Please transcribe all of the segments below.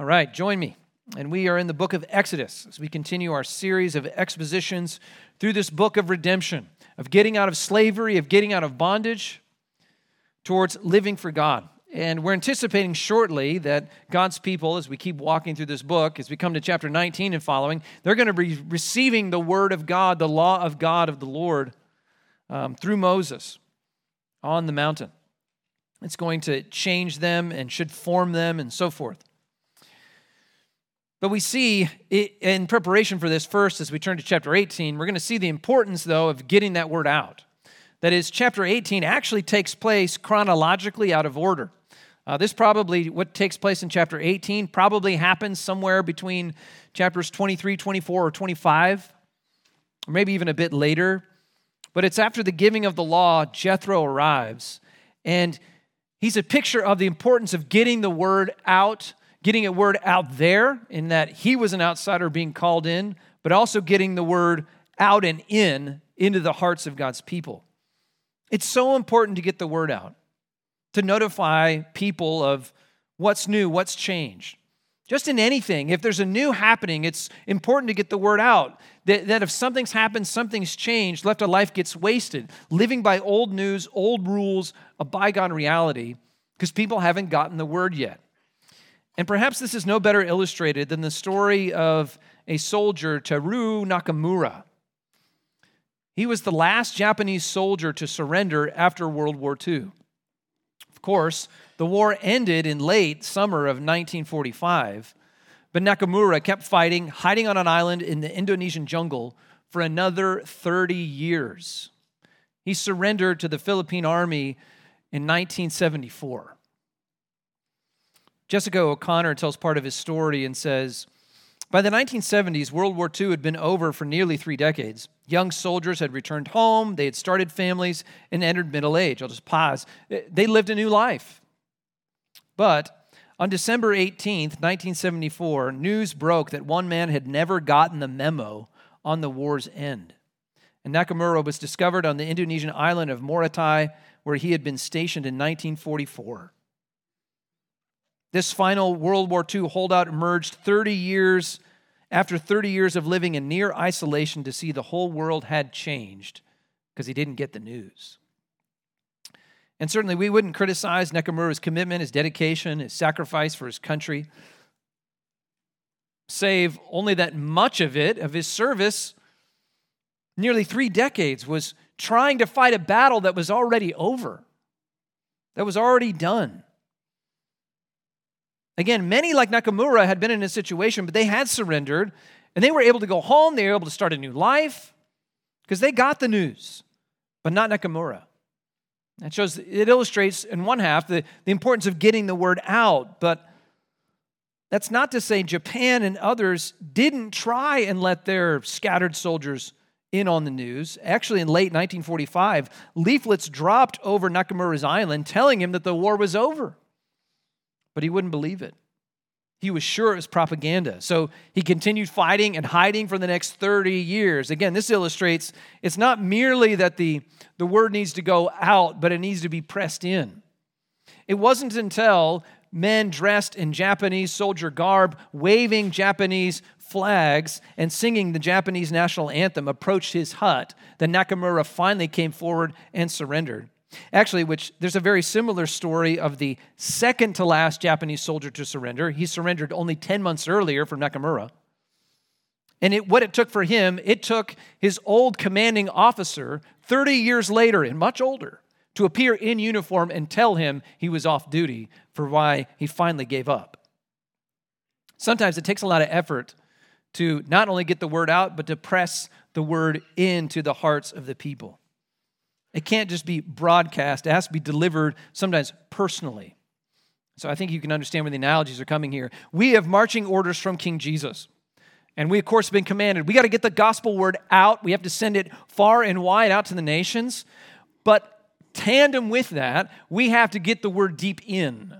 All right, join me. And we are in the book of Exodus as we continue our series of expositions through this book of redemption, of getting out of slavery, of getting out of bondage towards living for God. And we're anticipating shortly that God's people, as we keep walking through this book, as we come to chapter 19 and following, they're going to be receiving the word of God, the law of God of the Lord, um, through Moses on the mountain. It's going to change them and should form them and so forth. But we see in preparation for this first, as we turn to chapter 18, we're going to see the importance, though, of getting that word out. That is, chapter 18 actually takes place chronologically out of order. Uh, this probably, what takes place in chapter 18, probably happens somewhere between chapters 23, 24, or 25, or maybe even a bit later. But it's after the giving of the law, Jethro arrives, and He's a picture of the importance of getting the word out, getting a word out there, in that he was an outsider being called in, but also getting the word out and in into the hearts of God's people. It's so important to get the word out, to notify people of what's new, what's changed. Just in anything, if there's a new happening, it's important to get the word out that, that if something's happened, something's changed, left a life gets wasted. Living by old news, old rules, a bygone reality, because people haven't gotten the word yet. And perhaps this is no better illustrated than the story of a soldier, Teru Nakamura. He was the last Japanese soldier to surrender after World War II. Of course, the war ended in late summer of 1945, but Nakamura kept fighting, hiding on an island in the Indonesian jungle for another 30 years. He surrendered to the Philippine army in 1974. Jessica O'Connor tells part of his story and says, by the 1970s, World War II had been over for nearly three decades. Young soldiers had returned home, they had started families, and entered middle age. I'll just pause. Eh, they lived a new life. But on December 18th, 1974, news broke that one man had never gotten the memo on the war's end. And Nakamura was discovered on the Indonesian island of Morotai, where he had been stationed in 1944. This final World War II holdout emerged 30 years after 30 years of living in near isolation to see the whole world had changed because he didn't get the news. And certainly we wouldn't criticize Nakamura's commitment, his dedication, his sacrifice for his country, save only that much of it, of his service, nearly three decades, was trying to fight a battle that was already over, that was already done. Again, many like Nakamura had been in a situation, but they had surrendered and they were able to go home. They were able to start a new life because they got the news, but not Nakamura. It shows, it illustrates in one half the, the importance of getting the word out, but that's not to say Japan and others didn't try and let their scattered soldiers in on the news. Actually, in late 1945, leaflets dropped over Nakamura's island telling him that the war was over, but he wouldn't believe it. He was sure it was propaganda. So he continued fighting and hiding for the next 30 years. Again, this illustrates it's not merely that the, the word needs to go out, but it needs to be pressed in. It wasn't until men dressed in Japanese soldier garb, waving Japanese flags, and singing the Japanese national anthem approached his hut that Nakamura finally came forward and surrendered. Actually, which there's a very similar story of the second to last Japanese soldier to surrender. He surrendered only 10 months earlier from Nakamura. And it, what it took for him, it took his old commanding officer 30 years later and much older to appear in uniform and tell him he was off duty for why he finally gave up. Sometimes it takes a lot of effort to not only get the word out, but to press the word into the hearts of the people. It can't just be broadcast, it has to be delivered sometimes personally. So I think you can understand where the analogies are coming here. We have marching orders from King Jesus. And we, of course, have been commanded. We got to get the gospel word out. We have to send it far and wide out to the nations. But tandem with that, we have to get the word deep in.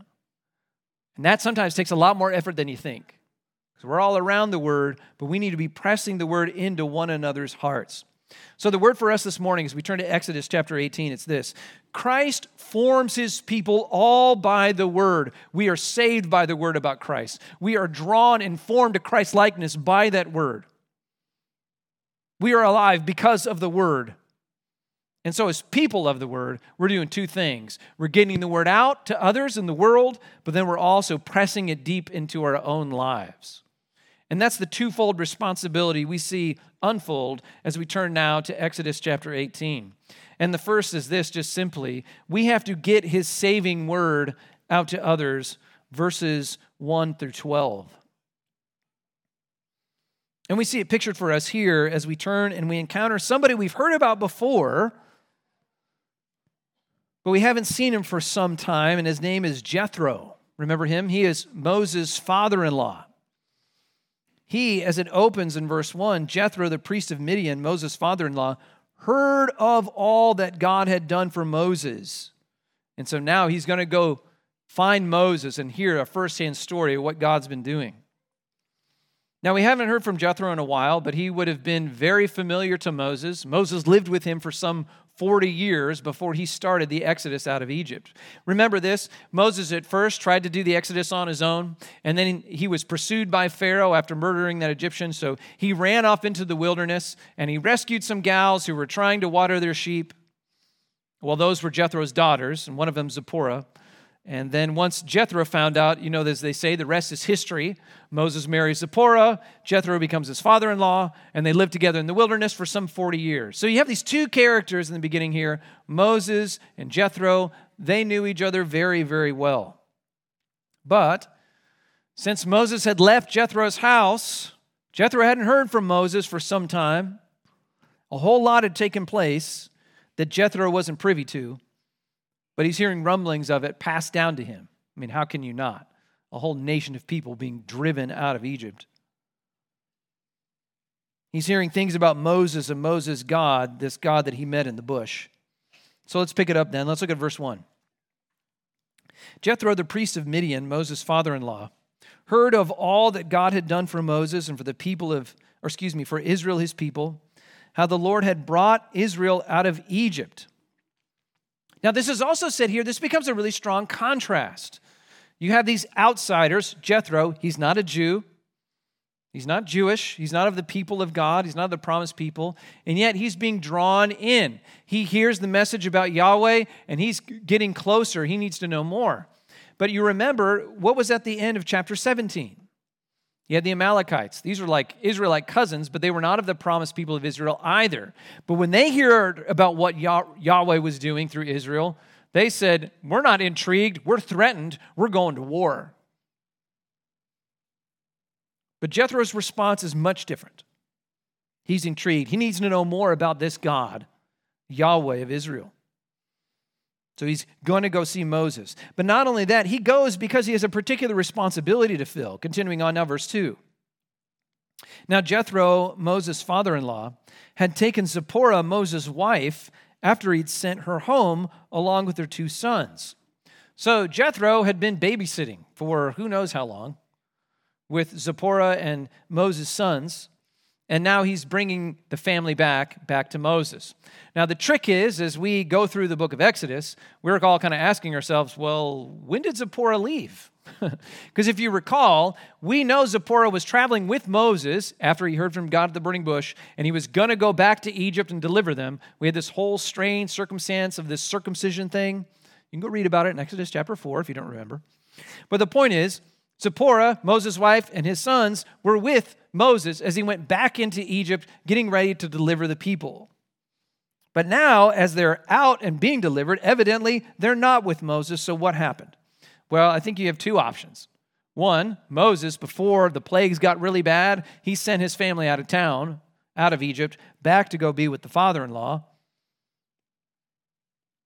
And that sometimes takes a lot more effort than you think. Because we're all around the word, but we need to be pressing the word into one another's hearts. So, the word for us this morning, as we turn to Exodus chapter 18, it's this Christ forms his people all by the word. We are saved by the word about Christ. We are drawn and formed to Christ's likeness by that word. We are alive because of the word. And so, as people of the word, we're doing two things. We're getting the word out to others in the world, but then we're also pressing it deep into our own lives. And that's the twofold responsibility we see unfold as we turn now to Exodus chapter 18. And the first is this just simply we have to get his saving word out to others, verses 1 through 12. And we see it pictured for us here as we turn and we encounter somebody we've heard about before, but we haven't seen him for some time, and his name is Jethro. Remember him? He is Moses' father in law. He, as it opens in verse 1, Jethro, the priest of Midian, Moses' father in law, heard of all that God had done for Moses. And so now he's going to go find Moses and hear a firsthand story of what God's been doing. Now, we haven't heard from Jethro in a while, but he would have been very familiar to Moses. Moses lived with him for some 40 years before he started the exodus out of Egypt. Remember this Moses at first tried to do the exodus on his own, and then he was pursued by Pharaoh after murdering that Egyptian. So he ran off into the wilderness and he rescued some gals who were trying to water their sheep. Well, those were Jethro's daughters, and one of them, Zipporah. And then once Jethro found out, you know, as they say, the rest is history. Moses marries Zipporah, Jethro becomes his father in law, and they live together in the wilderness for some 40 years. So you have these two characters in the beginning here Moses and Jethro. They knew each other very, very well. But since Moses had left Jethro's house, Jethro hadn't heard from Moses for some time. A whole lot had taken place that Jethro wasn't privy to but he's hearing rumblings of it passed down to him. I mean, how can you not? A whole nation of people being driven out of Egypt. He's hearing things about Moses and Moses' God, this God that he met in the bush. So let's pick it up then. Let's look at verse 1. Jethro, the priest of Midian, Moses' father in law, heard of all that God had done for Moses and for the people of, or excuse me, for Israel, his people, how the Lord had brought Israel out of Egypt now, this is also said here, this becomes a really strong contrast. You have these outsiders, Jethro, he's not a Jew. He's not Jewish. He's not of the people of God. He's not of the promised people. And yet he's being drawn in. He hears the message about Yahweh and he's getting closer. He needs to know more. But you remember what was at the end of chapter 17? You had the Amalekites. These were like Israelite cousins, but they were not of the promised people of Israel either. But when they heard about what Yahweh was doing through Israel, they said, We're not intrigued. We're threatened. We're going to war. But Jethro's response is much different. He's intrigued. He needs to know more about this God, Yahweh of Israel. So he's going to go see Moses. But not only that, he goes because he has a particular responsibility to fill. Continuing on now, verse 2. Now, Jethro, Moses' father in law, had taken Zipporah, Moses' wife, after he'd sent her home along with her two sons. So Jethro had been babysitting for who knows how long with Zipporah and Moses' sons and now he's bringing the family back back to Moses. Now the trick is as we go through the book of Exodus, we're all kind of asking ourselves, well, when did Zipporah leave? Because if you recall, we know Zipporah was traveling with Moses after he heard from God at the burning bush, and he was going to go back to Egypt and deliver them. We had this whole strange circumstance of this circumcision thing. You can go read about it in Exodus chapter 4 if you don't remember. But the point is, Zipporah, Moses' wife, and his sons were with Moses as he went back into Egypt, getting ready to deliver the people. But now, as they're out and being delivered, evidently they're not with Moses. So what happened? Well, I think you have two options. One, Moses, before the plagues got really bad, he sent his family out of town, out of Egypt, back to go be with the father in law,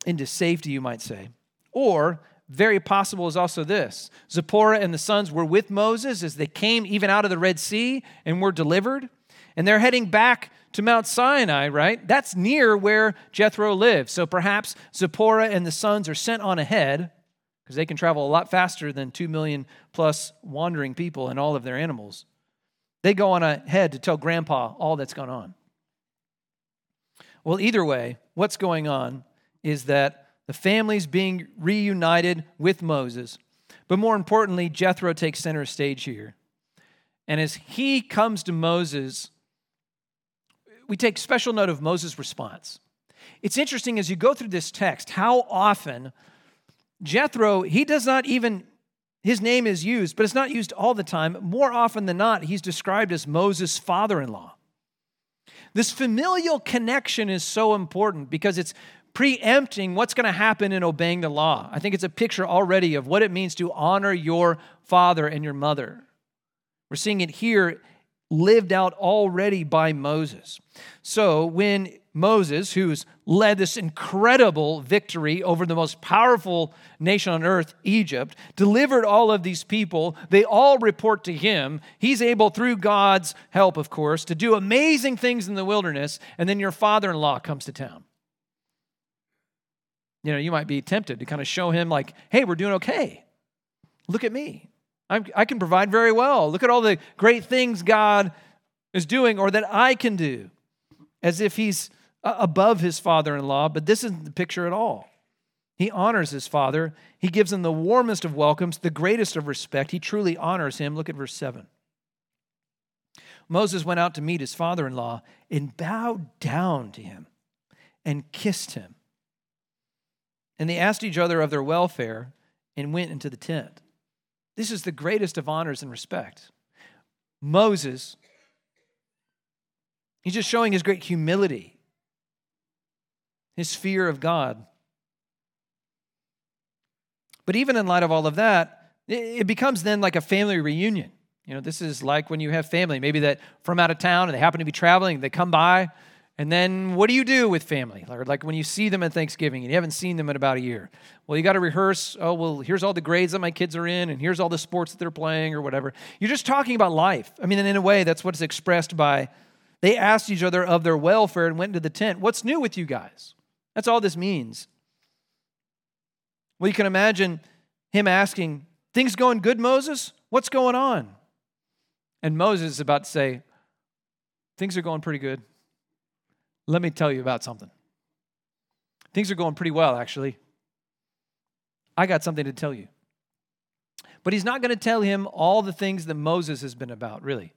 into safety, you might say. Or very possible is also this Zipporah and the sons were with Moses as they came even out of the Red Sea and were delivered. And they're heading back to Mount Sinai, right? That's near where Jethro lives. So perhaps Zipporah and the sons are sent on ahead because they can travel a lot faster than 2 million plus wandering people and all of their animals. They go on ahead to tell grandpa all that's gone on. Well, either way, what's going on is that the families being reunited with Moses. But more importantly, Jethro takes center stage here. And as he comes to Moses, we take special note of Moses' response. It's interesting as you go through this text how often Jethro, he does not even, his name is used, but it's not used all the time. More often than not, he's described as Moses' father in law. This familial connection is so important because it's preempting what's going to happen in obeying the law. I think it's a picture already of what it means to honor your father and your mother. We're seeing it here lived out already by Moses. So when Moses, who's led this incredible victory over the most powerful nation on earth, Egypt, delivered all of these people. They all report to him. He's able, through God's help, of course, to do amazing things in the wilderness. And then your father in law comes to town. You know, you might be tempted to kind of show him, like, hey, we're doing okay. Look at me. I'm, i can provide very well. Look at all the great things God is doing or that I can do, as if he's uh, above his father in law, but this isn't the picture at all. He honors his father. He gives him the warmest of welcomes, the greatest of respect. He truly honors him. Look at verse 7. Moses went out to meet his father in law and bowed down to him and kissed him. And they asked each other of their welfare and went into the tent. This is the greatest of honors and respect. Moses, he's just showing his great humility his fear of God. But even in light of all of that, it becomes then like a family reunion. You know, this is like when you have family, maybe that from out of town and they happen to be traveling, they come by, and then what do you do with family? Like when you see them at Thanksgiving and you haven't seen them in about a year. Well, you got to rehearse, oh, well, here's all the grades that my kids are in, and here's all the sports that they're playing, or whatever. You're just talking about life. I mean, in a way, that's what's expressed by they asked each other of their welfare and went into the tent. What's new with you guys? That's all this means. Well, you can imagine him asking, Things going good, Moses? What's going on? And Moses is about to say, Things are going pretty good. Let me tell you about something. Things are going pretty well, actually. I got something to tell you. But he's not going to tell him all the things that Moses has been about, really.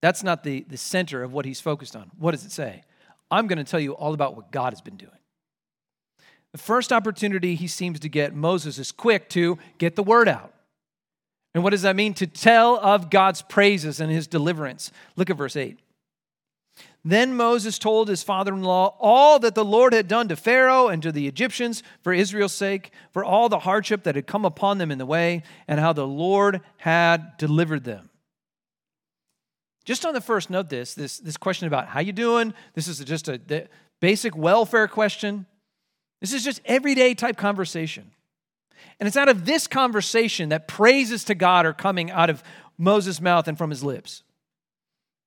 That's not the, the center of what he's focused on. What does it say? I'm going to tell you all about what God has been doing. The first opportunity he seems to get, Moses is quick to get the word out. And what does that mean? To tell of God's praises and his deliverance. Look at verse 8. Then Moses told his father in law all that the Lord had done to Pharaoh and to the Egyptians for Israel's sake, for all the hardship that had come upon them in the way, and how the Lord had delivered them. Just on the first note, this this this question about how you doing. This is just a basic welfare question. This is just everyday type conversation, and it's out of this conversation that praises to God are coming out of Moses' mouth and from his lips.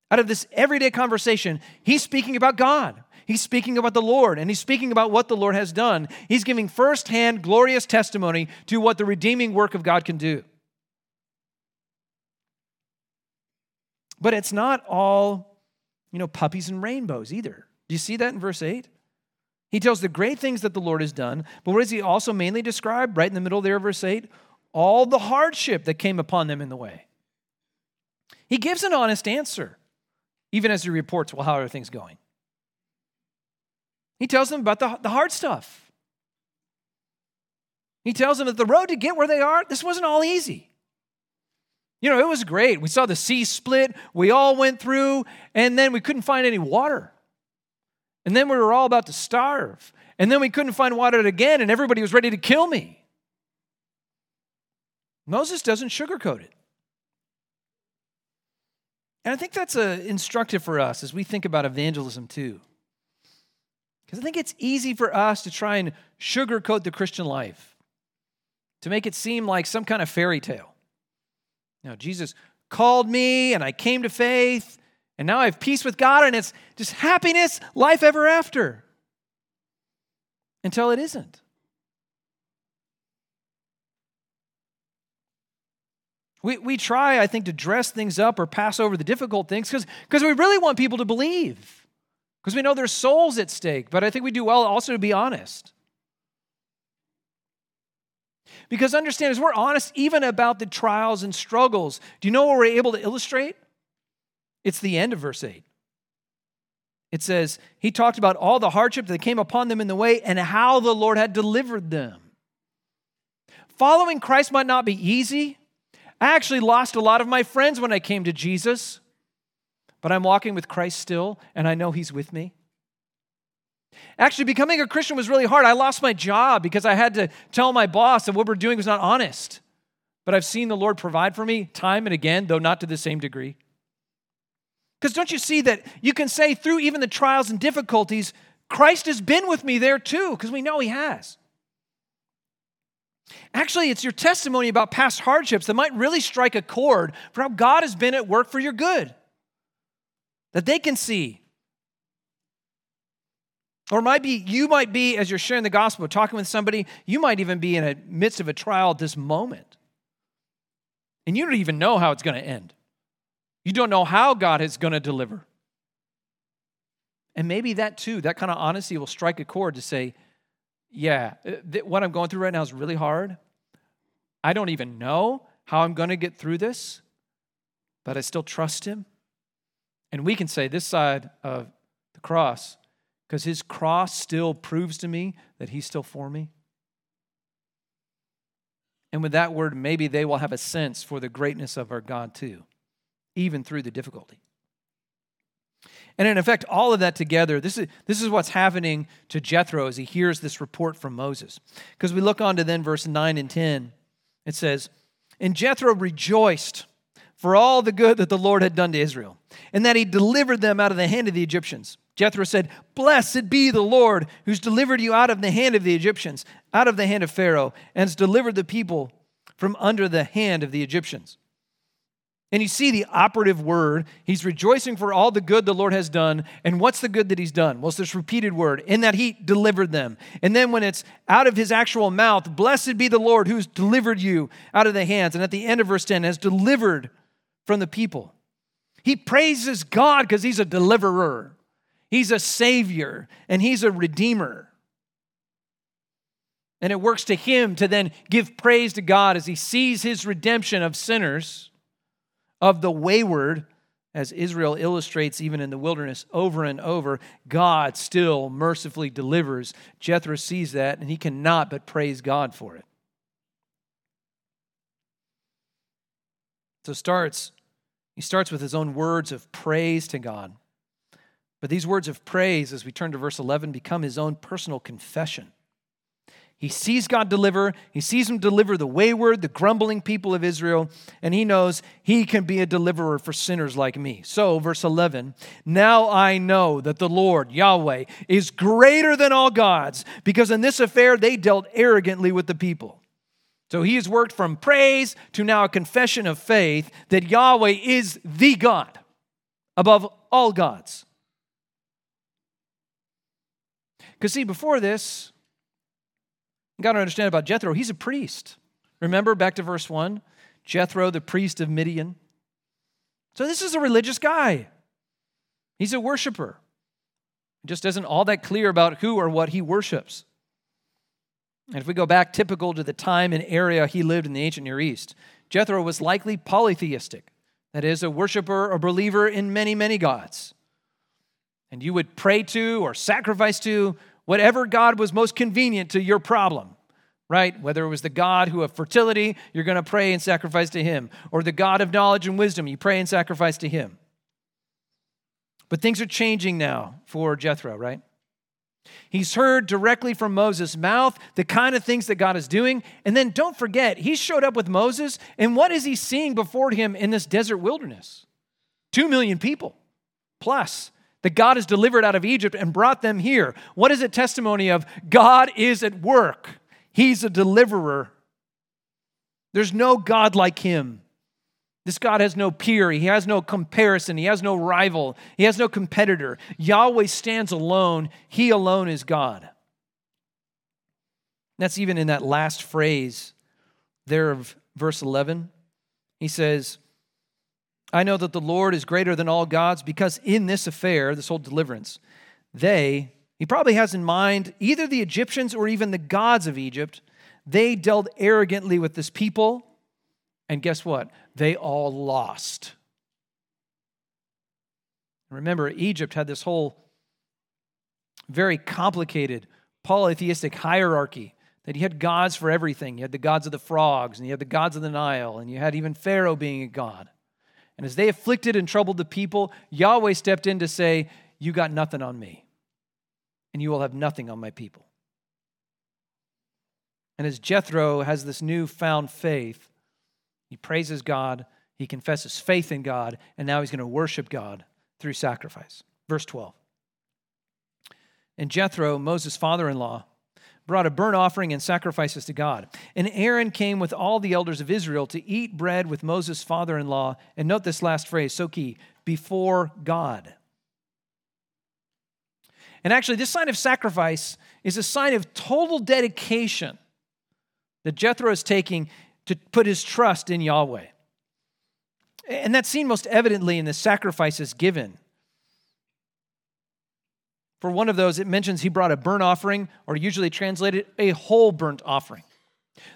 Out of this everyday conversation, he's speaking about God. He's speaking about the Lord, and he's speaking about what the Lord has done. He's giving firsthand, glorious testimony to what the redeeming work of God can do. But it's not all, you know, puppies and rainbows either. Do you see that in verse 8? He tells the great things that the Lord has done, but what does he also mainly describe right in the middle there, verse 8? All the hardship that came upon them in the way. He gives an honest answer, even as he reports, well, how are things going? He tells them about the, the hard stuff. He tells them that the road to get where they are, this wasn't all easy. You know, it was great. We saw the sea split, we all went through, and then we couldn't find any water. And then we were all about to starve. And then we couldn't find water again, and everybody was ready to kill me. Moses doesn't sugarcoat it. And I think that's uh, instructive for us as we think about evangelism too. Because I think it's easy for us to try and sugarcoat the Christian life, to make it seem like some kind of fairy tale. Now, Jesus called me and I came to faith, and now I have peace with God, and it's just happiness, life ever after. Until it isn't. We, we try, I think, to dress things up or pass over the difficult things because we really want people to believe. because we know there's souls at stake, but I think we do well also to be honest. Because understand, as we're honest even about the trials and struggles, do you know what we're able to illustrate? It's the end of verse 8. It says, He talked about all the hardship that came upon them in the way and how the Lord had delivered them. Following Christ might not be easy. I actually lost a lot of my friends when I came to Jesus, but I'm walking with Christ still, and I know He's with me. Actually, becoming a Christian was really hard. I lost my job because I had to tell my boss that what we're doing was not honest. But I've seen the Lord provide for me time and again, though not to the same degree. Because don't you see that you can say through even the trials and difficulties, Christ has been with me there too, because we know He has. Actually, it's your testimony about past hardships that might really strike a chord for how God has been at work for your good. That they can see or might be, you might be, as you're sharing the gospel, talking with somebody, you might even be in the midst of a trial at this moment. And you don't even know how it's going to end. You don't know how God is going to deliver. And maybe that too, that kind of honesty will strike a chord to say, yeah, uh, what I'm going through right now is really hard. I don't even know how I'm going to get through this, but I still trust Him. And we can say, this side of the cross, because his cross still proves to me that he's still for me. And with that word, maybe they will have a sense for the greatness of our God too, even through the difficulty. And in effect, all of that together, this is, this is what's happening to Jethro as he hears this report from Moses. Because we look on to then verse 9 and 10, it says, And Jethro rejoiced for all the good that the Lord had done to Israel, and that he delivered them out of the hand of the Egyptians. Jethro said, Blessed be the Lord who's delivered you out of the hand of the Egyptians, out of the hand of Pharaoh, and has delivered the people from under the hand of the Egyptians. And you see the operative word. He's rejoicing for all the good the Lord has done. And what's the good that he's done? Well, it's this repeated word, in that he delivered them. And then when it's out of his actual mouth, blessed be the Lord who's delivered you out of the hands. And at the end of verse 10, has delivered from the people. He praises God because he's a deliverer. He's a savior and he's a redeemer. And it works to him to then give praise to God as he sees his redemption of sinners, of the wayward, as Israel illustrates even in the wilderness over and over. God still mercifully delivers. Jethro sees that and he cannot but praise God for it. So starts he starts with his own words of praise to God. But these words of praise, as we turn to verse 11, become his own personal confession. He sees God deliver. He sees him deliver the wayward, the grumbling people of Israel, and he knows he can be a deliverer for sinners like me. So, verse 11 Now I know that the Lord, Yahweh, is greater than all gods, because in this affair they dealt arrogantly with the people. So he has worked from praise to now a confession of faith that Yahweh is the God above all gods. Because, see, before this, you got to understand about Jethro, he's a priest. Remember back to verse 1? Jethro, the priest of Midian. So, this is a religious guy. He's a worshiper. He just isn't all that clear about who or what he worships. And if we go back typical to the time and area he lived in the ancient Near East, Jethro was likely polytheistic. That is, a worshiper or believer in many, many gods and you would pray to or sacrifice to whatever God was most convenient to your problem, right? Whether it was the God who of fertility, you're going to pray and sacrifice to him, or the God of knowledge and wisdom, you pray and sacrifice to him. But things are changing now for Jethro, right? He's heard directly from Moses' mouth the kind of things that God is doing. And then don't forget, he showed up with Moses, and what is he seeing before him in this desert wilderness? Two million people plus that God has delivered out of Egypt and brought them here. What is it testimony of? God is at work. He's a deliverer. There's no God like him. This God has no peer. He has no comparison. He has no rival. He has no competitor. Yahweh stands alone. He alone is God. That's even in that last phrase there of verse 11. He says, I know that the Lord is greater than all gods because in this affair, this whole deliverance, they, he probably has in mind either the Egyptians or even the gods of Egypt, they dealt arrogantly with this people. And guess what? They all lost. Remember, Egypt had this whole very complicated polytheistic hierarchy that you had gods for everything. You had the gods of the frogs, and you had the gods of the Nile, and you had even Pharaoh being a god. And as they afflicted and troubled the people, Yahweh stepped in to say, You got nothing on me, and you will have nothing on my people. And as Jethro has this newfound faith, he praises God, he confesses faith in God, and now he's going to worship God through sacrifice. Verse 12. And Jethro, Moses' father in law, brought a burnt offering and sacrifices to God. And Aaron came with all the elders of Israel to eat bread with Moses' father in law. And note this last phrase, so key, before God. And actually, this sign of sacrifice is a sign of total dedication that Jethro is taking to put his trust in Yahweh. And that's seen most evidently in the sacrifices given. For one of those, it mentions he brought a burnt offering, or usually translated a whole burnt offering.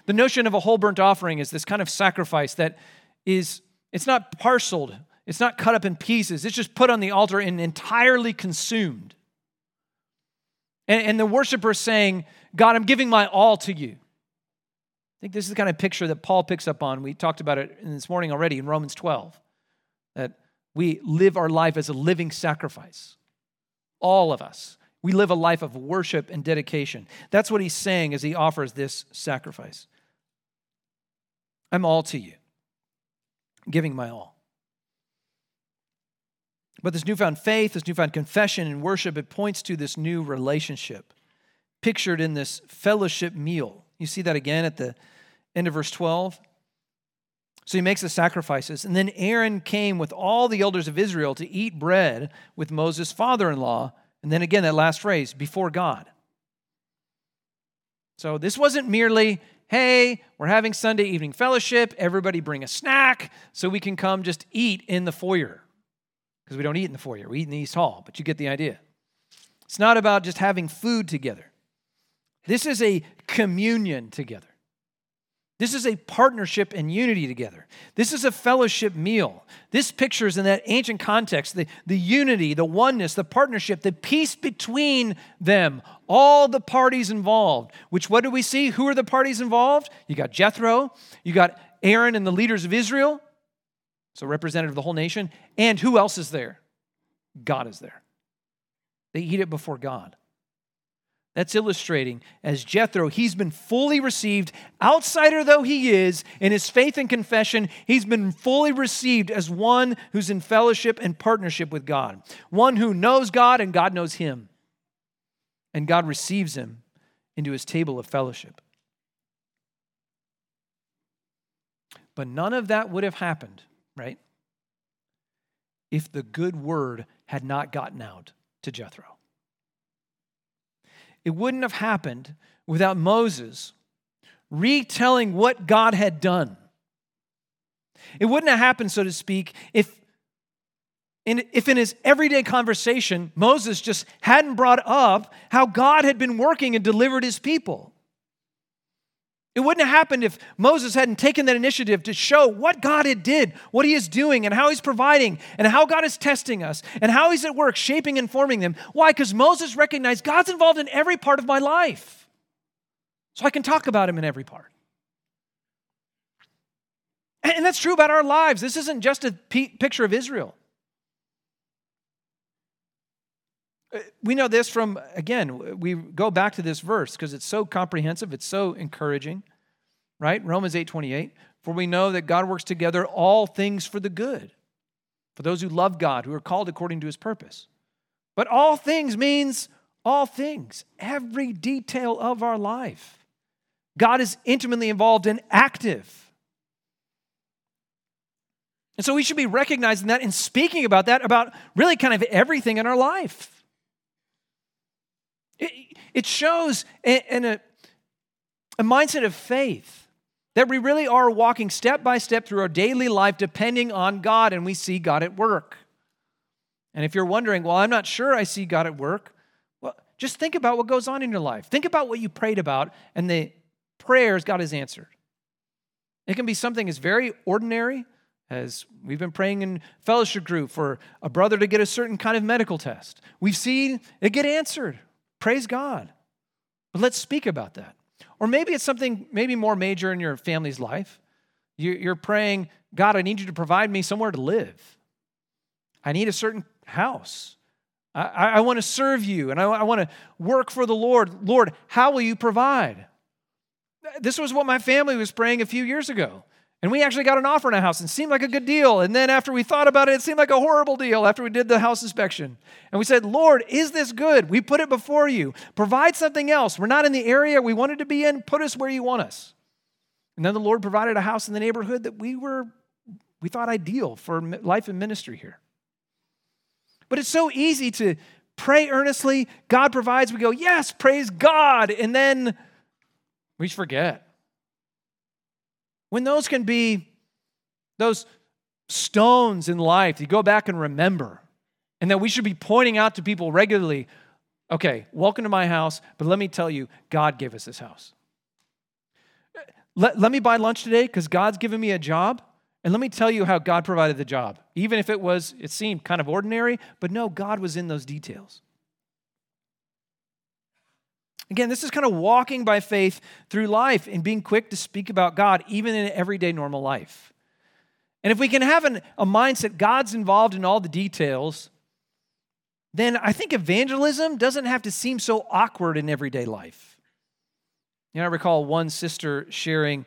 The notion of a whole burnt offering is this kind of sacrifice that is, it's not parceled, it's not cut up in pieces, it's just put on the altar and entirely consumed. And, and the worshiper saying, God, I'm giving my all to you. I think this is the kind of picture that Paul picks up on. We talked about it this morning already in Romans 12, that we live our life as a living sacrifice all of us. We live a life of worship and dedication. That's what he's saying as he offers this sacrifice. I'm all to you, giving my all. But this newfound faith, this newfound confession and worship, it points to this new relationship pictured in this fellowship meal. You see that again at the end of verse 12. So he makes the sacrifices. And then Aaron came with all the elders of Israel to eat bread with Moses' father in law. And then again, that last phrase, before God. So this wasn't merely, hey, we're having Sunday evening fellowship. Everybody bring a snack so we can come just eat in the foyer. Because we don't eat in the foyer, we eat in the East Hall, but you get the idea. It's not about just having food together, this is a communion together. This is a partnership and unity together. This is a fellowship meal. This pictures in that ancient context the, the unity, the oneness, the partnership, the peace between them, all the parties involved. Which, what do we see? Who are the parties involved? You got Jethro, you got Aaron and the leaders of Israel, so representative of the whole nation. And who else is there? God is there. They eat it before God. That's illustrating as Jethro, he's been fully received, outsider though he is, in his faith and confession, he's been fully received as one who's in fellowship and partnership with God, one who knows God and God knows him. And God receives him into his table of fellowship. But none of that would have happened, right? If the good word had not gotten out to Jethro. It wouldn't have happened without Moses retelling what God had done. It wouldn't have happened, so to speak, if in, if in his everyday conversation, Moses just hadn't brought up how God had been working and delivered his people. It wouldn't have happened if Moses hadn't taken that initiative to show what God had did, what he is doing, and how he's providing, and how God is testing us, and how he's at work shaping and forming them. Why? Because Moses recognized God's involved in every part of my life. So I can talk about him in every part. And that's true about our lives. This isn't just a picture of Israel. Uh, Uh, we know this from, again, we go back to this verse because it's so comprehensive, it's so encouraging, right? Romans 8 28. For we know that God works together all things for the good, for those who love God, who are called according to his purpose. But all things means all things, every detail of our life. God is intimately involved and active. And so we should be recognizing that and speaking about that, about really kind of everything in our life. It, shows in a, a mindset of faith that we really are walking step by step through our daily life depending on God and we see God at work. And if you're wondering, well, I'm not sure I see God at work, well, Just think about what goes on in your life. Think about what you prayed about and the prayers God has answered. It can be something as very ordinary as we've been praying in fellowship group for a brother to get a certain kind of medical test. We've seen it get answered. Praise God. But let's speak about that. Or maybe it's something maybe more major in your family's life. You're praying, God, I need you to provide me somewhere to live. I need a certain house. I, I want to serve you and I, I want to work for the Lord. Lord, how will you provide? This was what my family was praying a few years ago. And we actually got an offer on a house and seemed like a good deal. And then after we thought about it, it seemed like a horrible deal after we did the house inspection. And we said, Lord, is this good? We put it before you. Provide something else. We're not in the area we wanted to be in. Put us where you want us. And then the Lord provided a house in the neighborhood that we were, we thought ideal for life and ministry here. But it's so easy to pray earnestly. God provides. We go, yes, praise God. And then we forget. When those can be those stones in life, you go back and remember, and that we should be pointing out to people regularly okay, welcome to my house, but let me tell you, God gave us this house. Let, let me buy lunch today because God's given me a job. And let me tell you how God provided the job. Even if it was, it seemed kind of ordinary, but no, God was in those details. Again, this is kind of walking by faith through life and being quick to speak about God, even in everyday normal life. And if we can have an, a mindset, God's involved in all the details, then I think evangelism doesn't have to seem so awkward in everyday life. You know, I recall one sister sharing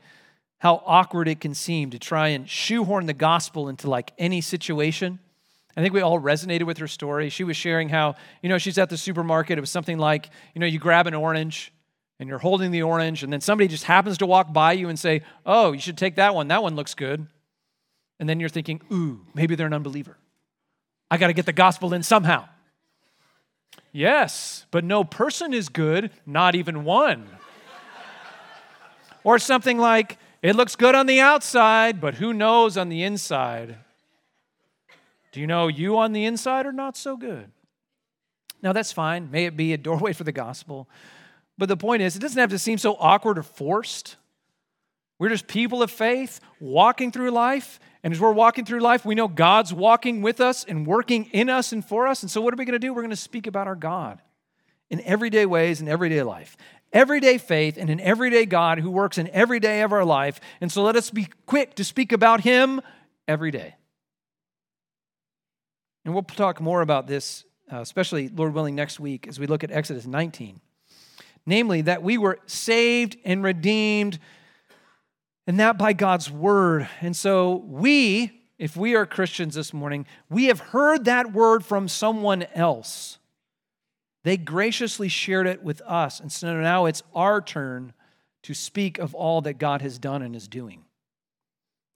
how awkward it can seem to try and shoehorn the gospel into like any situation. I think we all resonated with her story. She was sharing how, you know, she's at the supermarket. It was something like, you know, you grab an orange and you're holding the orange, and then somebody just happens to walk by you and say, Oh, you should take that one. That one looks good. And then you're thinking, Ooh, maybe they're an unbeliever. I got to get the gospel in somehow. Yes, but no person is good, not even one. or something like, It looks good on the outside, but who knows on the inside? Do you know you on the inside are not so good? Now, that's fine. May it be a doorway for the gospel. But the point is, it doesn't have to seem so awkward or forced. We're just people of faith walking through life. And as we're walking through life, we know God's walking with us and working in us and for us. And so, what are we going to do? We're going to speak about our God in everyday ways in everyday life. Everyday faith and an everyday God who works in every day of our life. And so, let us be quick to speak about Him every day. And we'll talk more about this, uh, especially, Lord willing, next week as we look at Exodus 19. Namely, that we were saved and redeemed, and that by God's word. And so, we, if we are Christians this morning, we have heard that word from someone else. They graciously shared it with us. And so now it's our turn to speak of all that God has done and is doing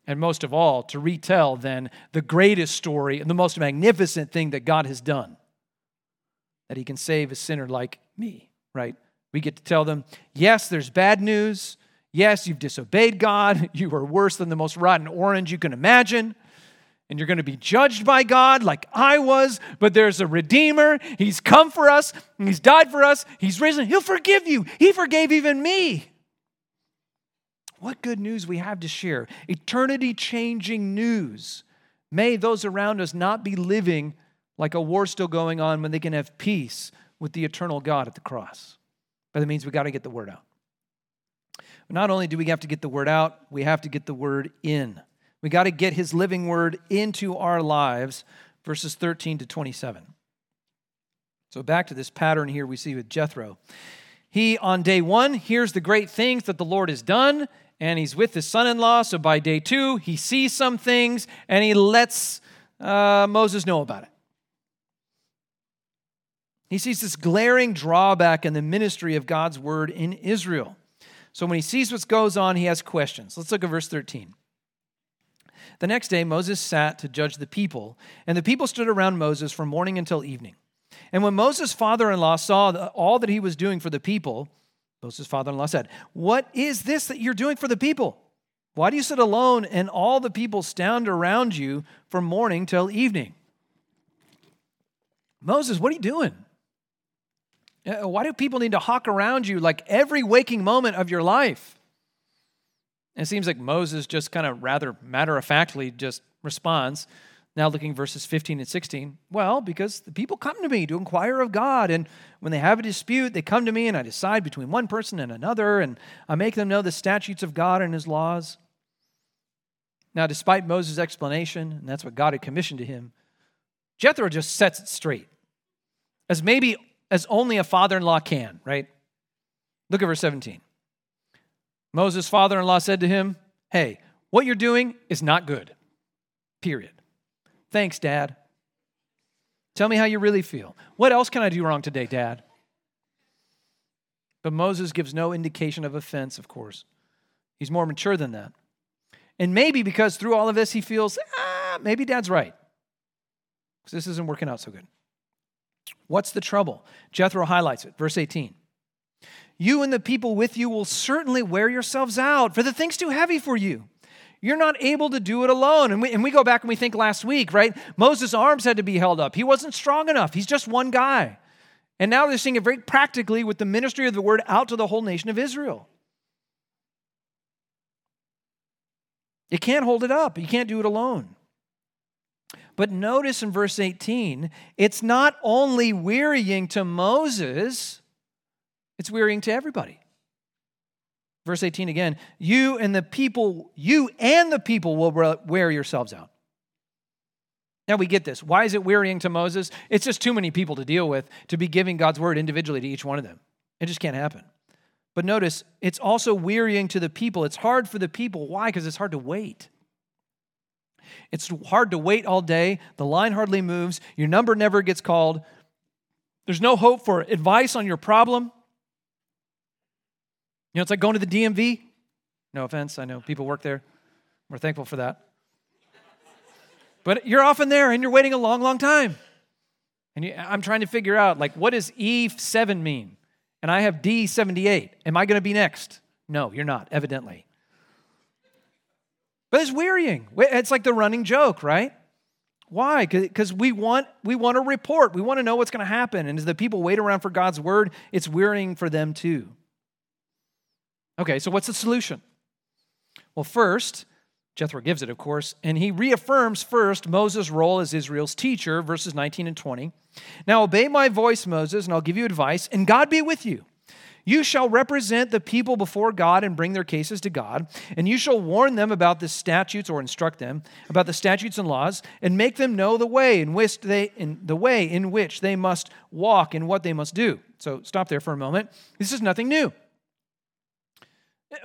and most of all, to retell then the greatest story and the most magnificent thing that God has done that He can save a sinner like me, right? We get to tell them, yes, there's bad news. Yes, you've disobeyed God. You are worse than the most rotten orange you can imagine. And you're going to be judged by God like I was, but there's a Redeemer. He's come for us, He's died for us, He's risen. He'll forgive you. He forgave even me. What good news we have to share. Eternity changing news. May those around us not be living like a war still going on when they can have peace with the eternal God at the cross. But that means we got to get the word out. Not only do we have to get the word out, we have to get the word in. We got to get his living word into our lives, verses 13 to 27. So back to this pattern here we see with Jethro. He, on day one, hears the great things that the Lord has done, and he's with his son in law. So by day two, he sees some things and he lets uh, Moses know about it. He sees this glaring drawback in the ministry of God's word in Israel. So when he sees what goes on, he has questions. Let's look at verse 13. The next day, Moses sat to judge the people, and the people stood around Moses from morning until evening. And when Moses' father in law saw all that he was doing for the people, Moses' father in law said, What is this that you're doing for the people? Why do you sit alone and all the people stand around you from morning till evening? Moses, what are you doing? Uh, Why do people need to hawk around you like every waking moment of your life? It seems like Moses just kind of rather matter of factly just responds. Now, looking verses 15 and 16. Well, because the people come to me to inquire of God, and when they have a dispute, they come to me, and I decide between one person and another, and I make them know the statutes of God and his laws. Now, despite Moses' explanation, and that's what God had commissioned to him, Jethro just sets it straight, as maybe as only a father in law can, right? Look at verse 17. Moses' father in law said to him, Hey, what you're doing is not good. Period. Thanks, Dad. Tell me how you really feel. What else can I do wrong today, Dad? But Moses gives no indication of offense, of course. He's more mature than that. And maybe because through all of this, he feels, ah, maybe Dad's right. Because this isn't working out so good. What's the trouble? Jethro highlights it. Verse 18. You and the people with you will certainly wear yourselves out, for the thing's too heavy for you. You're not able to do it alone. And we, and we go back and we think last week, right? Moses' arms had to be held up. He wasn't strong enough. He's just one guy. And now they're seeing it very practically with the ministry of the word out to the whole nation of Israel. You can't hold it up, you can't do it alone. But notice in verse 18, it's not only wearying to Moses, it's wearying to everybody. Verse 18 again, you and the people, you and the people will wear yourselves out. Now we get this. Why is it wearying to Moses? It's just too many people to deal with to be giving God's word individually to each one of them. It just can't happen. But notice, it's also wearying to the people. It's hard for the people. Why? Because it's hard to wait. It's hard to wait all day. The line hardly moves. Your number never gets called. There's no hope for advice on your problem. You know, it's like going to the DMV. No offense, I know people work there. We're thankful for that. But you're often there and you're waiting a long, long time. And you, I'm trying to figure out, like, what does E7 mean? And I have D78. Am I going to be next? No, you're not, evidently. But it's wearying. It's like the running joke, right? Why? Because we want we want a report. We want to know what's going to happen. And as the people wait around for God's word, it's wearying for them too. Okay, so what's the solution? Well, first, Jethro gives it, of course, and he reaffirms first Moses' role as Israel's teacher, verses 19 and 20. Now obey my voice, Moses, and I'll give you advice, and God be with you. You shall represent the people before God and bring their cases to God, and you shall warn them about the statutes or instruct them about the statutes and laws, and make them know the way in which they in the way in which they must walk and what they must do. So stop there for a moment. This is nothing new.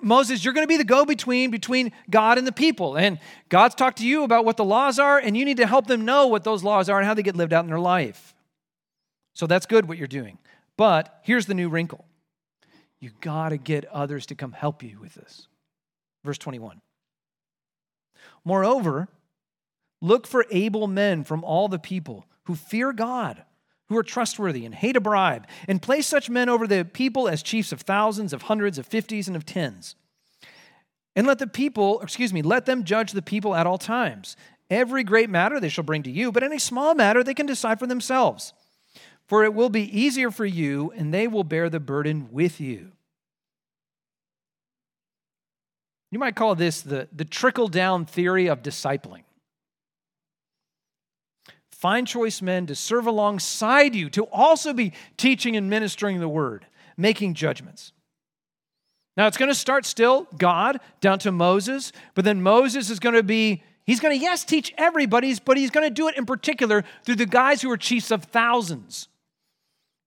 Moses, you're going to be the go between between God and the people. And God's talked to you about what the laws are, and you need to help them know what those laws are and how they get lived out in their life. So that's good what you're doing. But here's the new wrinkle you got to get others to come help you with this. Verse 21. Moreover, look for able men from all the people who fear God who are trustworthy and hate a bribe, and place such men over the people as chiefs of thousands, of hundreds, of fifties, and of tens. And let the people, excuse me, let them judge the people at all times. Every great matter they shall bring to you, but any small matter they can decide for themselves. For it will be easier for you, and they will bear the burden with you. You might call this the, the trickle down theory of discipling. Find choice men to serve alongside you, to also be teaching and ministering the word, making judgments. Now, it's going to start still, God, down to Moses, but then Moses is going to be, he's going to, yes, teach everybody's, but he's going to do it in particular through the guys who are chiefs of thousands.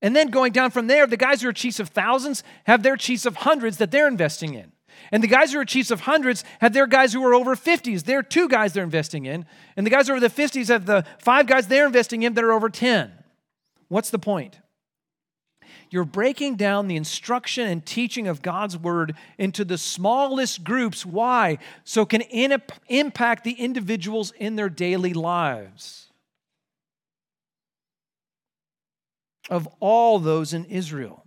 And then going down from there, the guys who are chiefs of thousands have their chiefs of hundreds that they're investing in. And the guys who are chiefs of hundreds have their guys who are over 50s. They're two guys they're investing in. And the guys over the 50s have the five guys they're investing in that are over 10. What's the point? You're breaking down the instruction and teaching of God's word into the smallest groups. Why? So can in- impact the individuals in their daily lives. Of all those in Israel.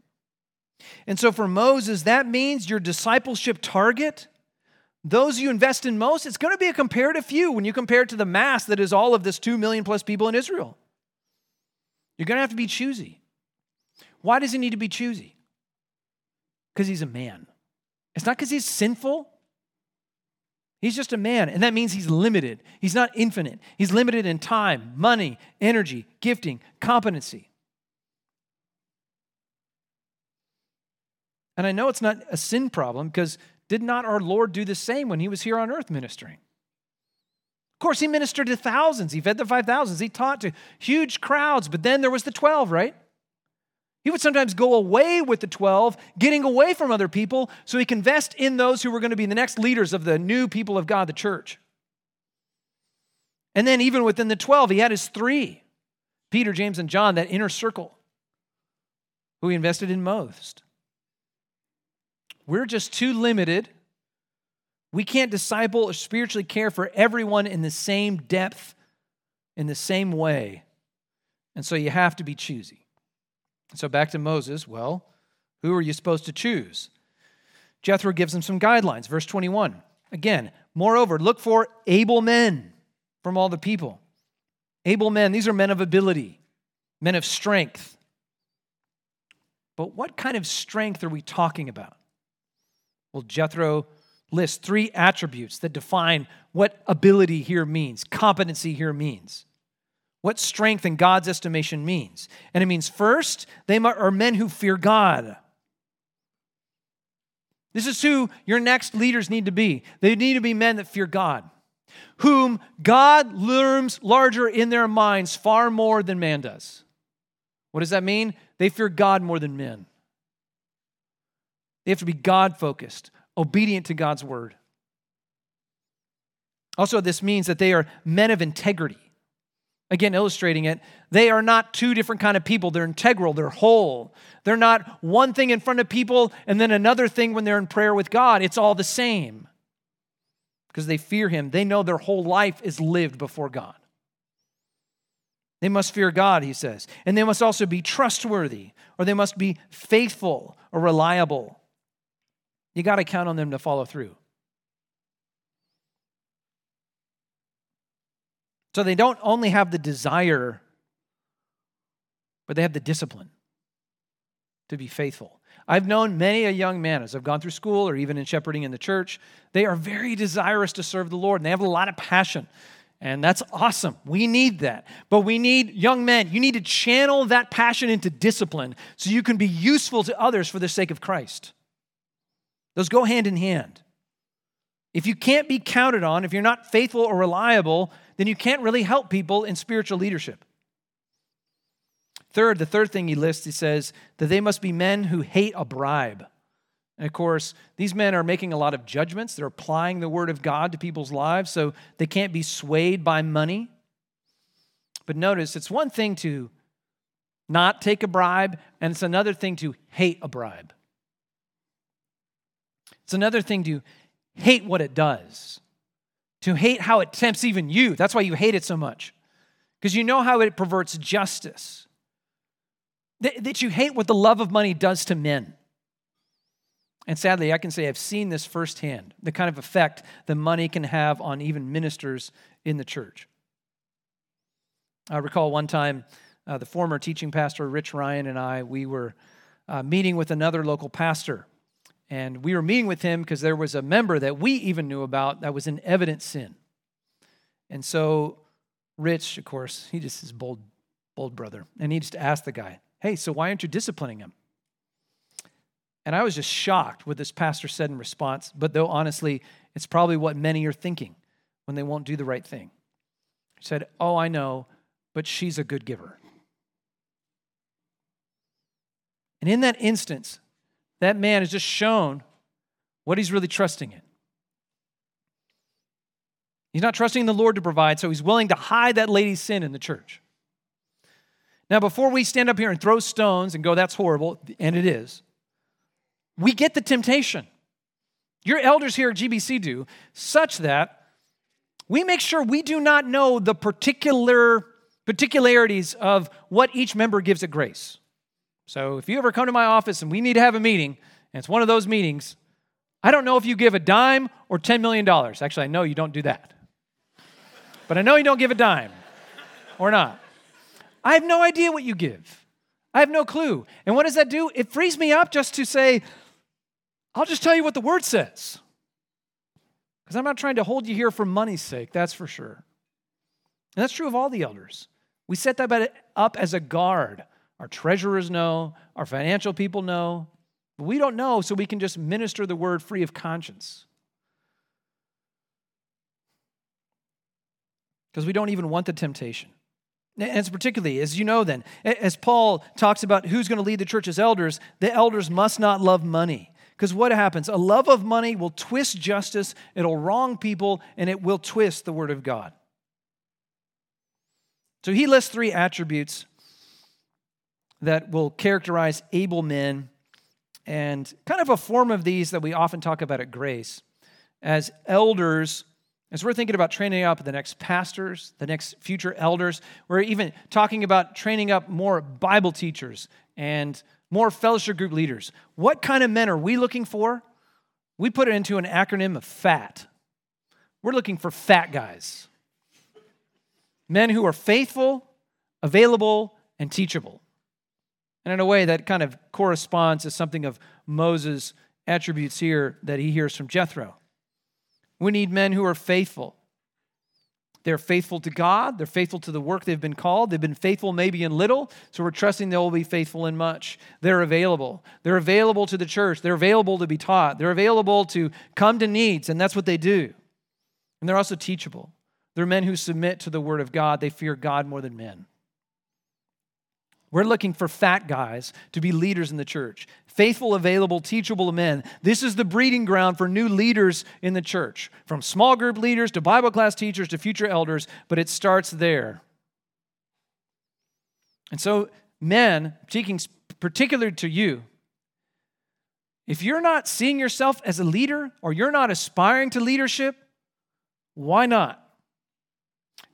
And so for Moses, that means your discipleship target, those you invest in most, it's going to be a comparative few when you compare it to the mass that is all of this 2 million plus people in Israel. You're going to have to be choosy. Why does he need to be choosy? Because he's a man. It's not because he's sinful. He's just a man, and that means he's limited. He's not infinite. He's limited in time, money, energy, gifting, competency. And I know it's not a sin problem because did not our Lord do the same when he was here on earth ministering? Of course, he ministered to thousands. He fed the 5,000s. He taught to huge crowds, but then there was the 12, right? He would sometimes go away with the 12, getting away from other people so he can invest in those who were going to be the next leaders of the new people of God, the church. And then, even within the 12, he had his three Peter, James, and John, that inner circle, who he invested in most. We're just too limited. We can't disciple or spiritually care for everyone in the same depth, in the same way. And so you have to be choosy. So back to Moses. Well, who are you supposed to choose? Jethro gives him some guidelines. Verse 21. Again, moreover, look for able men from all the people. Able men, these are men of ability, men of strength. But what kind of strength are we talking about? Well, Jethro lists three attributes that define what ability here means, competency here means what strength in God's estimation means. And it means first, they are men who fear God. This is who your next leaders need to be. They need to be men that fear God, whom God looms larger in their minds far more than man does. What does that mean? They fear God more than men. They have to be God focused, obedient to God's word. Also, this means that they are men of integrity. Again, illustrating it, they are not two different kind of people. They're integral, they're whole. They're not one thing in front of people and then another thing when they're in prayer with God. It's all the same. Because they fear him. They know their whole life is lived before God. They must fear God, he says. And they must also be trustworthy, or they must be faithful or reliable. You got to count on them to follow through. So they don't only have the desire, but they have the discipline to be faithful. I've known many a young man as I've gone through school or even in shepherding in the church, they are very desirous to serve the Lord and they have a lot of passion. And that's awesome. We need that. But we need young men, you need to channel that passion into discipline so you can be useful to others for the sake of Christ. Those go hand in hand. If you can't be counted on, if you're not faithful or reliable, then you can't really help people in spiritual leadership. Third, the third thing he lists, he says that they must be men who hate a bribe. And of course, these men are making a lot of judgments. They're applying the word of God to people's lives, so they can't be swayed by money. But notice, it's one thing to not take a bribe, and it's another thing to hate a bribe. It's another thing to hate what it does to hate how it tempts even you. That's why you hate it so much, because you know how it perverts justice. That, that you hate what the love of money does to men. And sadly, I can say I've seen this firsthand the kind of effect that money can have on even ministers in the church. I recall one time uh, the former teaching pastor, Rich Ryan, and I, we were uh, meeting with another local pastor and we were meeting with him because there was a member that we even knew about that was in evident sin. And so Rich, of course, he just is bold, bold brother. And he just asked the guy, Hey, so why aren't you disciplining him? And I was just shocked what this pastor said in response. But though honestly, it's probably what many are thinking when they won't do the right thing. He said, Oh, I know, but she's a good giver. And in that instance, that man has just shown what he's really trusting in. He's not trusting the Lord to provide, so he's willing to hide that lady's sin in the church. Now, before we stand up here and throw stones and go, that's horrible, and it is, we get the temptation. Your elders here at GBC do, such that we make sure we do not know the particular particularities of what each member gives at grace. So if you ever come to my office and we need to have a meeting, and it's one of those meetings, I don't know if you give a dime or $10 million. Actually, I know you don't do that. But I know you don't give a dime or not. I have no idea what you give. I have no clue. And what does that do? It frees me up just to say, I'll just tell you what the word says. Because I'm not trying to hold you here for money's sake, that's for sure. And that's true of all the elders. We set that up as a guard. Our treasurers know, our financial people know, but we don't know, so we can just minister the word free of conscience. Because we don't even want the temptation. And it's particularly, as you know, then, as Paul talks about who's going to lead the church as elders, the elders must not love money. Because what happens? A love of money will twist justice, it'll wrong people, and it will twist the word of God. So he lists three attributes that will characterize able men, and kind of a form of these that we often talk about at Grace. As elders, as we're thinking about training up the next pastors, the next future elders, we're even talking about training up more Bible teachers and more fellowship group leaders. What kind of men are we looking for? We put it into an acronym of FAT. We're looking for fat guys. Men who are faithful, available, and teachable. And in a way, that kind of corresponds to something of Moses' attributes here that he hears from Jethro. We need men who are faithful. They're faithful to God. They're faithful to the work they've been called. They've been faithful maybe in little, so we're trusting they'll be faithful in much. They're available. They're available to the church. They're available to be taught. They're available to come to needs, and that's what they do. And they're also teachable. They're men who submit to the word of God. They fear God more than men. We're looking for fat guys to be leaders in the church. Faithful, available, teachable men. This is the breeding ground for new leaders in the church, from small group leaders to Bible class teachers to future elders, but it starts there. And so, men, speaking particular to you, if you're not seeing yourself as a leader or you're not aspiring to leadership, why not?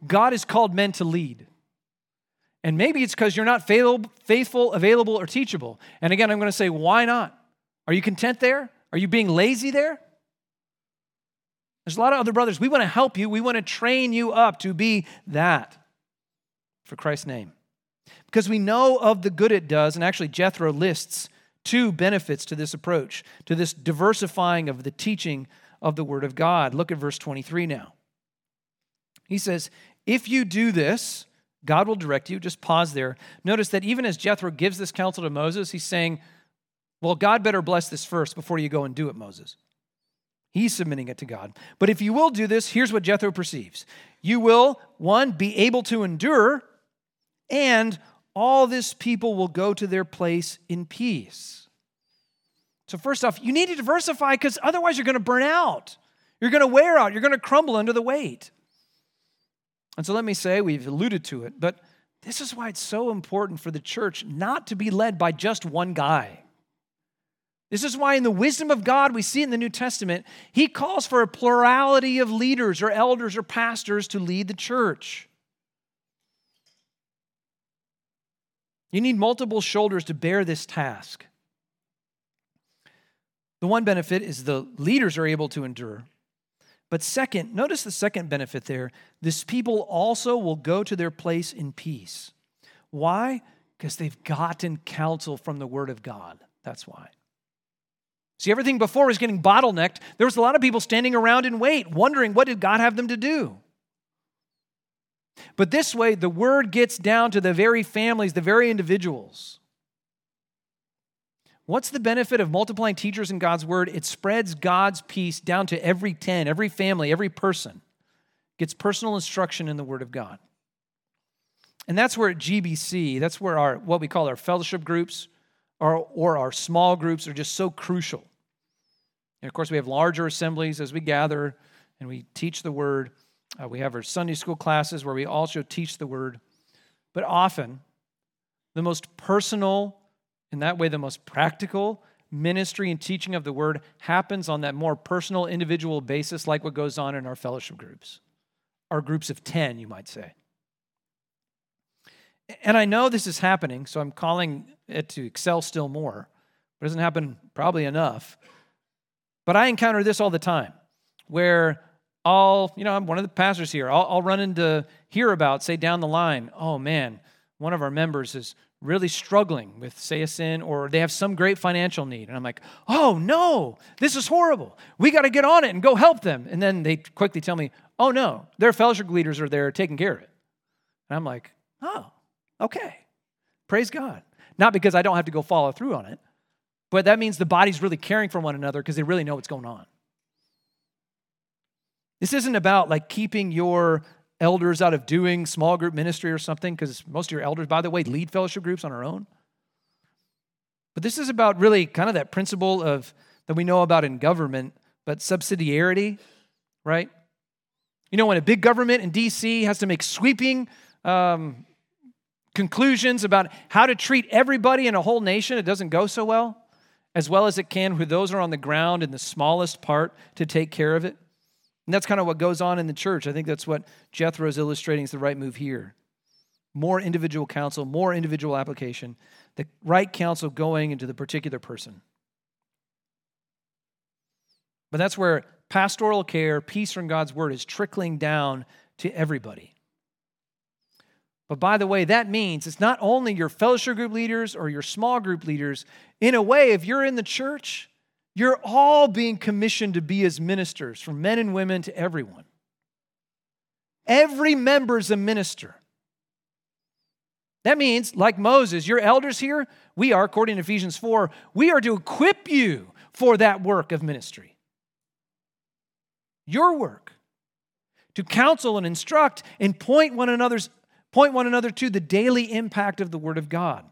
God has called men to lead. And maybe it's because you're not faithful, available, or teachable. And again, I'm going to say, why not? Are you content there? Are you being lazy there? There's a lot of other brothers. We want to help you. We want to train you up to be that for Christ's name. Because we know of the good it does, and actually, Jethro lists two benefits to this approach, to this diversifying of the teaching of the Word of God. Look at verse 23 now. He says, If you do this, God will direct you. Just pause there. Notice that even as Jethro gives this counsel to Moses, he's saying, Well, God better bless this first before you go and do it, Moses. He's submitting it to God. But if you will do this, here's what Jethro perceives you will, one, be able to endure, and all this people will go to their place in peace. So, first off, you need to diversify because otherwise you're going to burn out. You're going to wear out. You're going to crumble under the weight. And so let me say, we've alluded to it, but this is why it's so important for the church not to be led by just one guy. This is why, in the wisdom of God, we see in the New Testament, He calls for a plurality of leaders or elders or pastors to lead the church. You need multiple shoulders to bear this task. The one benefit is the leaders are able to endure. But second, notice the second benefit there. This people also will go to their place in peace. Why? Because they've gotten counsel from the Word of God. That's why. See, everything before was getting bottlenecked. There was a lot of people standing around in wait, wondering what did God have them to do? But this way, the word gets down to the very families, the very individuals. What's the benefit of multiplying teachers in God's word? It spreads God's peace down to every 10, every family, every person gets personal instruction in the word of God. And that's where at GBC, that's where our what we call our fellowship groups or, or our small groups are just so crucial. And of course, we have larger assemblies as we gather and we teach the word. Uh, we have our Sunday school classes where we also teach the word. But often, the most personal in that way, the most practical ministry and teaching of the word happens on that more personal, individual basis, like what goes on in our fellowship groups, our groups of 10, you might say. And I know this is happening, so I'm calling it to excel still more. It doesn't happen probably enough. But I encounter this all the time where I'll, you know, I'm one of the pastors here. I'll, I'll run into hear about, say down the line, oh man, one of our members has really struggling with, say, a sin, or they have some great financial need. And I'm like, oh no, this is horrible. We got to get on it and go help them. And then they quickly tell me, oh no, their fellowship leaders are there taking care of it. And I'm like, oh, okay. Praise God. Not because I don't have to go follow through on it, but that means the body's really caring for one another because they really know what's going on. This isn't about like keeping your elders out of doing small group ministry or something, because most of your elders, by the way, lead fellowship groups on our own. But this is about really kind of that principle of that we know about in government, but subsidiarity, right? You know, when a big government in DC has to make sweeping um, conclusions about how to treat everybody in a whole nation, it doesn't go so well, as well as it can with those who are on the ground in the smallest part to take care of it. And that's kind of what goes on in the church. I think that's what Jethro is illustrating is the right move here. More individual counsel, more individual application, the right counsel going into the particular person. But that's where pastoral care, peace from God's word, is trickling down to everybody. But by the way, that means it's not only your fellowship group leaders or your small group leaders. In a way, if you're in the church, you're all being commissioned to be as ministers, from men and women to everyone. Every member is a minister. That means, like Moses, your elders here, we are, according to Ephesians 4, we are to equip you for that work of ministry. Your work. To counsel and instruct and point one another's point one another to the daily impact of the word of God.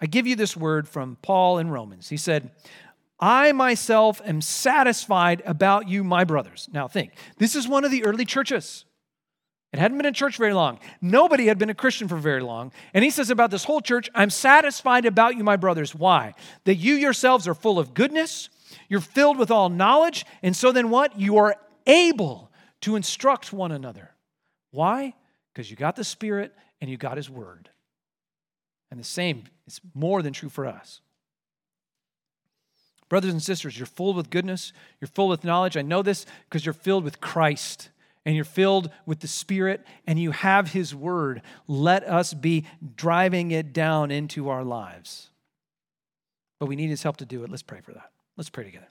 I give you this word from Paul in Romans. He said, I myself am satisfied about you, my brothers. Now, think this is one of the early churches. It hadn't been in church very long. Nobody had been a Christian for very long. And he says about this whole church, I'm satisfied about you, my brothers. Why? That you yourselves are full of goodness, you're filled with all knowledge, and so then what? You are able to instruct one another. Why? Because you got the Spirit and you got His Word. And the same is more than true for us. Brothers and sisters, you're full with goodness, you're full with knowledge. I know this because you're filled with Christ and you're filled with the Spirit and you have His Word. Let us be driving it down into our lives. But we need His help to do it. Let's pray for that. Let's pray together.